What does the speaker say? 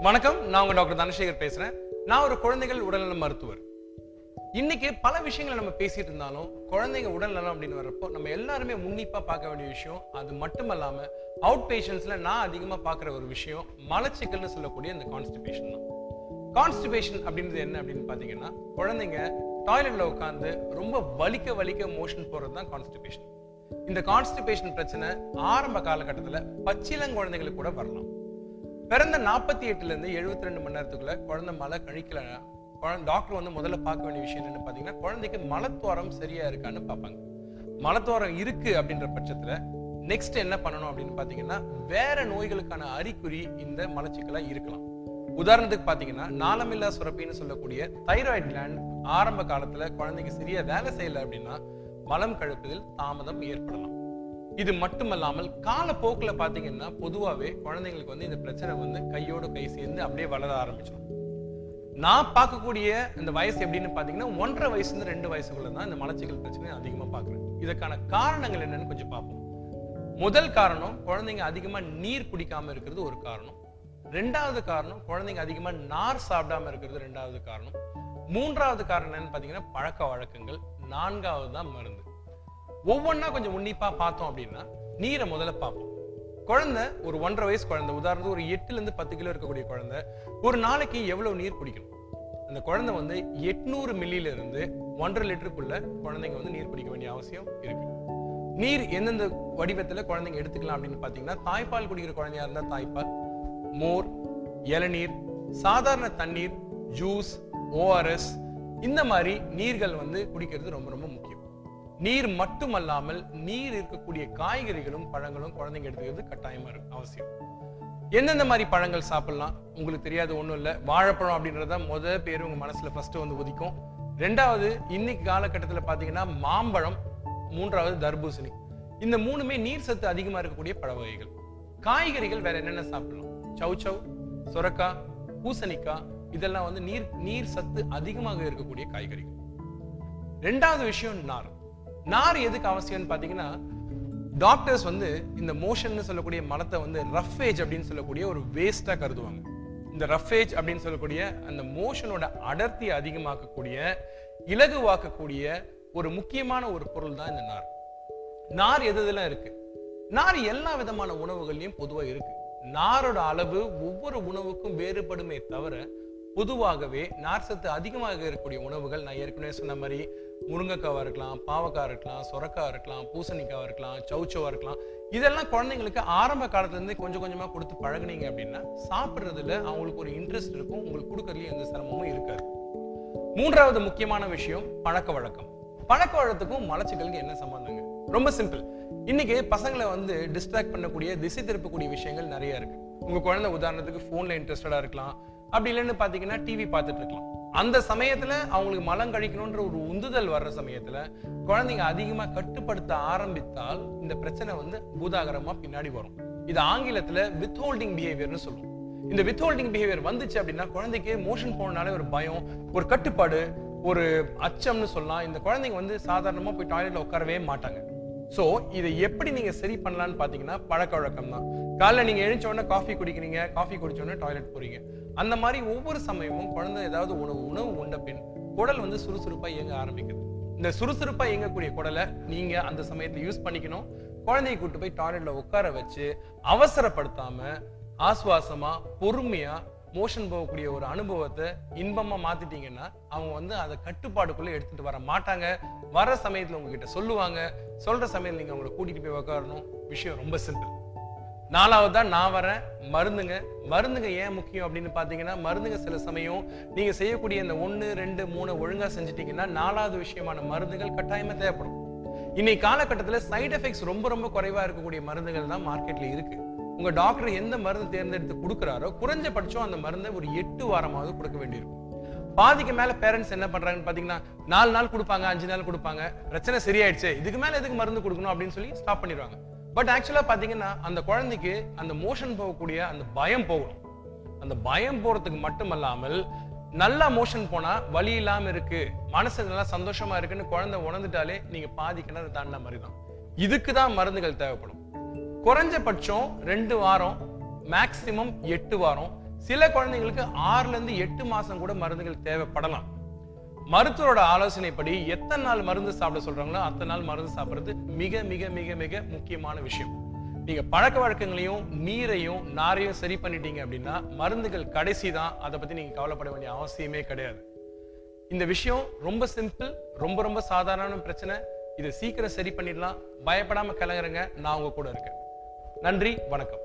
வணக்கம் நான் உங்க டாக்டர் தனசேகர் பேசுறேன். நான் ஒரு குழந்தைகள் உடல்நல மருத்துவர். இன்னைக்கு பல விஷயங்களை நம்ம பேசிட்டு இருந்தாலும் குழந்தைங்க உடல்நலம் அப்படின்னு வர்றப்போ நம்ம எல்லாருமே உன்னிப்பா பார்க்க வேண்டிய விஷயம் அது மட்டுமல்லாம அவுட் பேஷன்ஸ்ல நான் அதிகமா பார்க்குற ஒரு விஷயம் மலச்சிக்கல்னு சொல்லக்கூடிய அந்த கான்ஸ்டிபேஷன் தான். கான்ஸ்டிபேஷன் அப்படின்றது என்ன அப்படின்னு பாத்தீங்கன்னா குழந்தைங்க டாய்லெட்ல உட்காந்து ரொம்ப வலிக்க வலிக்க மோஷன் போறது தான் கான்ஸ்டிபேஷன் இந்த கான்ஸ்டிபேஷன் பிரச்சனை ஆரம்ப காலகட்டத்துல பச்சிளங்குழந்தைகளுக்கு கூட வரலாம். பிறந்த நாற்பத்தி எட்டுல இருந்து எழுபத்தி ரெண்டு மணி நேரத்துக்குள்ள குழந்தை மலை கழிக்கல குழந்தை டாக்டர் வந்து முதல்ல பார்க்க வேண்டிய விஷயம் என்னன்னு பாத்தீங்கன்னா குழந்தைக்கு மலத்துவாரம் சரியா இருக்கான்னு பார்ப்பாங்க. மலத்துவாரம் இருக்கு அப்படின்ற பட்சத்துல நெக்ஸ்ட் என்ன பண்ணணும் அப்படின்னு பாத்தீங்கன்னா வேற நோய்களுக்கான அறிகுறி இந்த மலச்சிக்கலா இருக்கலாம். உதாரணத்துக்கு பாத்தீங்கன்னா நாளமில்லா சுரப்பின்னு சொல்லக்கூடிய தைராய்டு கிளாண்ட் ஆரம்ப காலத்துல குழந்தைக்கு சரியா வேலை செய்யல அப்படின்னா மலம் கழுப்பதில் தாமதம் ஏற்படலாம். இது மட்டுமல்லாமல் காலப்போக்கில் பார்த்தீங்கன்னா பொதுவாகவே குழந்தைங்களுக்கு வந்து இந்த பிரச்சனை வந்து கையோடு கை சேர்ந்து அப்படியே வளர ஆரம்பிச்சிடும். நான் பார்க்கக்கூடிய இந்த வயசு எப்படின்னு பார்த்தீங்கன்னா ஒன்றரை வயசுலேருந்து ரெண்டு வயசுக்குள்ள தான் இந்த மலச்சிக்கல் பிரச்சனை அதிகமாக பார்க்குறேன். இதுக்கான காரணங்கள் என்னன்னு கொஞ்சம் பார்ப்போம். முதல் காரணம் குழந்தைங்க அதிகமாக நீர் குடிக்காமல் இருக்கிறது ஒரு காரணம். ரெண்டாவது காரணம் குழந்தைங்க அதிகமாக நார் சாப்பிடாம இருக்கிறது ரெண்டாவது காரணம். மூன்றாவது காரணம் என்னன்னு பார்த்தீங்கன்னா பழக்க வழக்கங்கள். நான்காவது தான் மருந்து. ஒவ்வொன்றா கொஞ்சம் உன்னிப்பா பார்த்தோம் அப்படின்னா நீரை முதல்ல பார்ப்போம். குழந்தை ஒரு ஒன்றரை வயசு குழந்தை. உதாரணத்துக்கு ஒரு எட்டுல இருந்து பத்து கிலோ இருக்கக்கூடிய குழந்தை ஒரு நாளைக்கு எவ்வளவு நீர் குடிக்கணும்? அந்த குழந்தை வந்து எட்நூறு மில்லியில இருந்து ஒன்றரை லிட்டருக்குள்ள குழந்தைங்க வந்து நீர் குடிக்க வேண்டிய அவசியம் இருக்கு. நீர் எந்தெந்த வடிவத்துல குழந்தைங்க எடுத்துக்கலாம் அப்படின்னு பாத்தீங்கன்னா தாய்ப்பால் குடிக்கிற குழந்தையா இருந்தா தாய்ப்பால் மோர் இளநீர் சாதாரண தண்ணீர் ஜூஸ் ஓஆர்எஸ் இந்த மாதிரி நீர்கள் வந்து குடிக்கிறது ரொம்ப ரொம்ப முக்கியம். நீர் மட்டுமல்லாமல் நீர் இருக்கக்கூடிய காய்கறிகளும் பழங்களும் குழந்தைங்க எடுத்துக்கிறது கட்டாயமா இருக்கும் அவசியம். எந்தெந்த மாதிரி பழங்கள் சாப்பிடலாம்? உங்களுக்கு தெரியாது ஒண்ணும் இல்ல. வாழைப்பழம் அப்படின்றத முத பேர் உங்க மனசுல ஃபர்ஸ்ட் வந்து உதிக்கும். ரெண்டாவது இன்னைக்கு காலகட்டத்துல பாத்தீங்கன்னா மாம்பழம் மூன்றாவது தர்பூசணி. இந்த மூணுமே நீர் சத்து அதிகமா இருக்கக்கூடிய பழ வகைகள். காய்கறிகள் வேற என்னென்ன சாப்பிடலாம்? சௌச்சவ் சுரக்காய் பூசணிக்காய் இதெல்லாம் வந்து நீர் நீர் சத்து அதிகமாக இருக்கக்கூடிய காய்கறிகள். ரெண்டாவது விஷயம் நார். நார் எதுக்கு அவசியம்னு பாத்தீங்கன்னா டாக்டர்ஸ் வந்து இந்த மோஷன் சொல்லக்கூடிய மலத்தை வந்து ரஃபேஜ் அப்படின்னு சொல்லக்கூடிய ஒரு வேஸ்டா கருதுவாங்க. இந்த ஏஜ் அப்படின்னு சொல்லக்கூடிய அந்த மோஷனோட அடர்த்தி அதிகமாக்கக்கூடிய இலகுவாக்கக்கூடிய ஒரு முக்கியமான ஒரு பொருள் தான் இந்த நார். நார் எது எதுலாம் இருக்கு? நார் எல்லா விதமான உணவுகள்லயும் பொதுவா இருக்கு. நாரோட அளவு ஒவ்வொரு உணவுக்கும் வேறுபடுமே தவிர பொதுவாகவே நார் சத்து அதிகமாக இருக்கக்கூடிய உணவுகள் நான் ஏற்கனவே சொன்ன மாதிரி முருங்கைக்காவாக இருக்கலாம் பாவக்காய் இருக்கலாம் சொரக்காய் இருக்கலாம் பூசணிக்காய் இருக்கலாம் சௌச்சவா இருக்கலாம். இதெல்லாம் குழந்தைங்களுக்கு ஆரம்ப காலத்துல இருந்து கொஞ்சம் கொஞ்சமா கொடுத்து பழகுனீங்க அப்படின்னா சாப்பிட்றதுல அவங்களுக்கு ஒரு இன்ட்ரெஸ்ட் இருக்கும் உங்களுக்கு கொடுக்கறதுலயும் எந்த சிரமமும் இருக்காது. மூன்றாவது முக்கியமான விஷயம் பழக்க வழக்கம். பழக்க வழக்கத்துக்கும் மலச்சிக்கலுக்கு என்ன சம்பந்தங்க? ரொம்ப சிம்பிள் இன்னைக்கு பசங்களை வந்து டிஸ்ட்ராக்ட் பண்ணக்கூடிய திசை திருப்பக்கூடிய விஷயங்கள் நிறைய இருக்கு. உங்க குழந்தை உதாரணத்துக்கு ஃபோன்ல இன்ட்ரெஸ்டடா இருக்கலாம். அப்படி இல்லைன்னு பாத்தீங்கன்னா டிவி பார்த்துட்டு இருக்கலாம். அந்த சமயத்துல அவங்களுக்கு மலம் கழிக்கணும்ன்ற ஒரு உந்துதல் வர்ற சமயத்துல குழந்தைங்க அதிகமா கட்டுப்படுத்த ஆரம்பித்தால் இந்த பிரச்சனை வந்து பூதாகரமா பின்னாடி வரும். இது ஆங்கிலத்துல வித்ஹோல்டிங் பிஹேவியர்னு சொல்லுவோம். இந்த வித்ஹோல்டிங் பிஹேவியர் வந்துச்சு அப்படின்னா குழந்தைக்கு மோஷன் போனாலே ஒரு பயம் ஒரு கட்டுப்பாடு ஒரு அச்சம்னு சொல்லலாம். இந்த குழந்தைங்க வந்து சாதாரணமா போய் டாய்லெட்ல உட்காரவே மாட்டாங்க. ஸோ இதை எப்படி நீங்கள் சரி பண்ணலான்னு பார்த்தீங்கன்னா பழக்க வழக்கம் தான் காலைல நீங்கள் எழுந்த உடனே காஃபி குடிக்கிறீங்க காஃபி குடிச்ச டாய்லெட் போகிறீங்க அந்த மாதிரி ஒவ்வொரு சமயமும் குழந்தை ஏதாவது உணவு உணவு உண்ட பின் குடல் வந்து சுறுசுறுப்பாக இயங்க ஆரம்பிக்குது. இந்த சுறுசுறுப்பாக இயங்கக்கூடிய குடலை நீங்கள் அந்த சமயத்தில் யூஸ் பண்ணிக்கணும். குழந்தையை கூட்டு போய் டாய்லெட்டில் உட்கார வச்சு அவசரப்படுத்தாமல் ஆஸ்வாசமாக பொறுமையாக மோஷன் போகக்கூடிய ஒரு அனுபவத்தை இன்பமா மாத்திட்டீங்கன்னா அவங்க வந்து அதை கட்டுப்பாடுக்குள்ளே எடுத்துட்டு வர மாட்டாங்க. வர சமயத்துல உங்ககிட்ட சொல்லுவாங்க. சொல்ற சமயத்துல நீங்க அவங்களை கூட்டிட்டு போய் உட்காரணும் விஷயம் ரொம்ப சிம்பிள் நாலாவது தான் நான் வரேன். மருந்துங்க. மருந்துங்க ஏன் முக்கியம் அப்படின்னு பாத்தீங்கன்னா மருந்துங்க சில சமயம் நீங்க செய்யக்கூடிய இந்த ஒன்னு ரெண்டு மூணு ஒழுங்கா செஞ்சுட்டீங்கன்னா நாலாவது விஷயமான மருந்துகள் கட்டாயமா தேவைப்படும். இன்னைக்கு காலகட்டத்தில் சைட் எஃபெக்ட்ஸ் ரொம்ப ரொம்ப குறைவா இருக்கக்கூடிய மருந்துகள் தான் மார்க்கெட்ல இருக்கு. உங்க டாக்டர் எந்த மருந்து தேர்ந்தெடுத்து கொடுக்குறாரோ குறைஞ்சபட்சம் அந்த மருந்தை ஒரு எட்டு வாரமாவது கொடுக்க வேண்டியிருக்கும். பாதிக்கு மேல பேரண்ட்ஸ் என்ன பண்றாங்கன்னு பாத்தீங்கன்னா நாலு நாள் கொடுப்பாங்க அஞ்சு நாள் கொடுப்பாங்க பிரச்சனை சரியாயிடுச்சு இதுக்கு மேல எதுக்கு மருந்து கொடுக்கணும் அப்படின்னு சொல்லி ஸ்டாப் பண்ணிடுவாங்க. பட் ஆக்சுவலா பாத்தீங்கன்னா அந்த குழந்தைக்கு அந்த மோஷன் போகக்கூடிய அந்த பயம் போகணும். அந்த பயம் போறதுக்கு மட்டுமல்லாமல் நல்லா மோஷன் போனா வலி இல்லாம இருக்கு மனசு நல்லா சந்தோஷமா இருக்குன்னு குழந்தை உணர்ந்துட்டாலே நீங்க பாதி கிணறு தாண்டின மாதிரி தான் இதுக்கு தான் மருந்துகள் தேவைப்படும். குறைஞ்சபட்சம் ரெண்டு வாரம் மேக்சிமம் எட்டு வாரம். சில குழந்தைங்களுக்கு ஆறுல இருந்து எட்டு மாசம் கூட மருந்துகள் தேவைப்படலாம். மருத்துவரோட ஆலோசனைப்படி எத்தனை நாள் மருந்து சாப்பிட சொல்றாங்களோ அத்தனை நாள் மருந்து சாப்பிடுறது மிக மிக மிக மிக முக்கியமான விஷயம். நீங்க பழக்க வழக்கங்களையும் நீரையும் நாரையும் சரி பண்ணிட்டீங்க அப்படின்னா மருந்துகள் கடைசி தான் அதை பத்தி நீங்க கவலைப்பட வேண்டிய அவசியமே கிடையாது. இந்த விஷயம் ரொம்ப சிம்பிள் ரொம்ப ரொம்ப சாதாரண பிரச்சனை. இதை சீக்கிரம் சரி பண்ணிடலாம். பயப்படாம கிளங்குறங்க நான் உங்க கூட இருக்கேன். நன்றி வணக்கம்.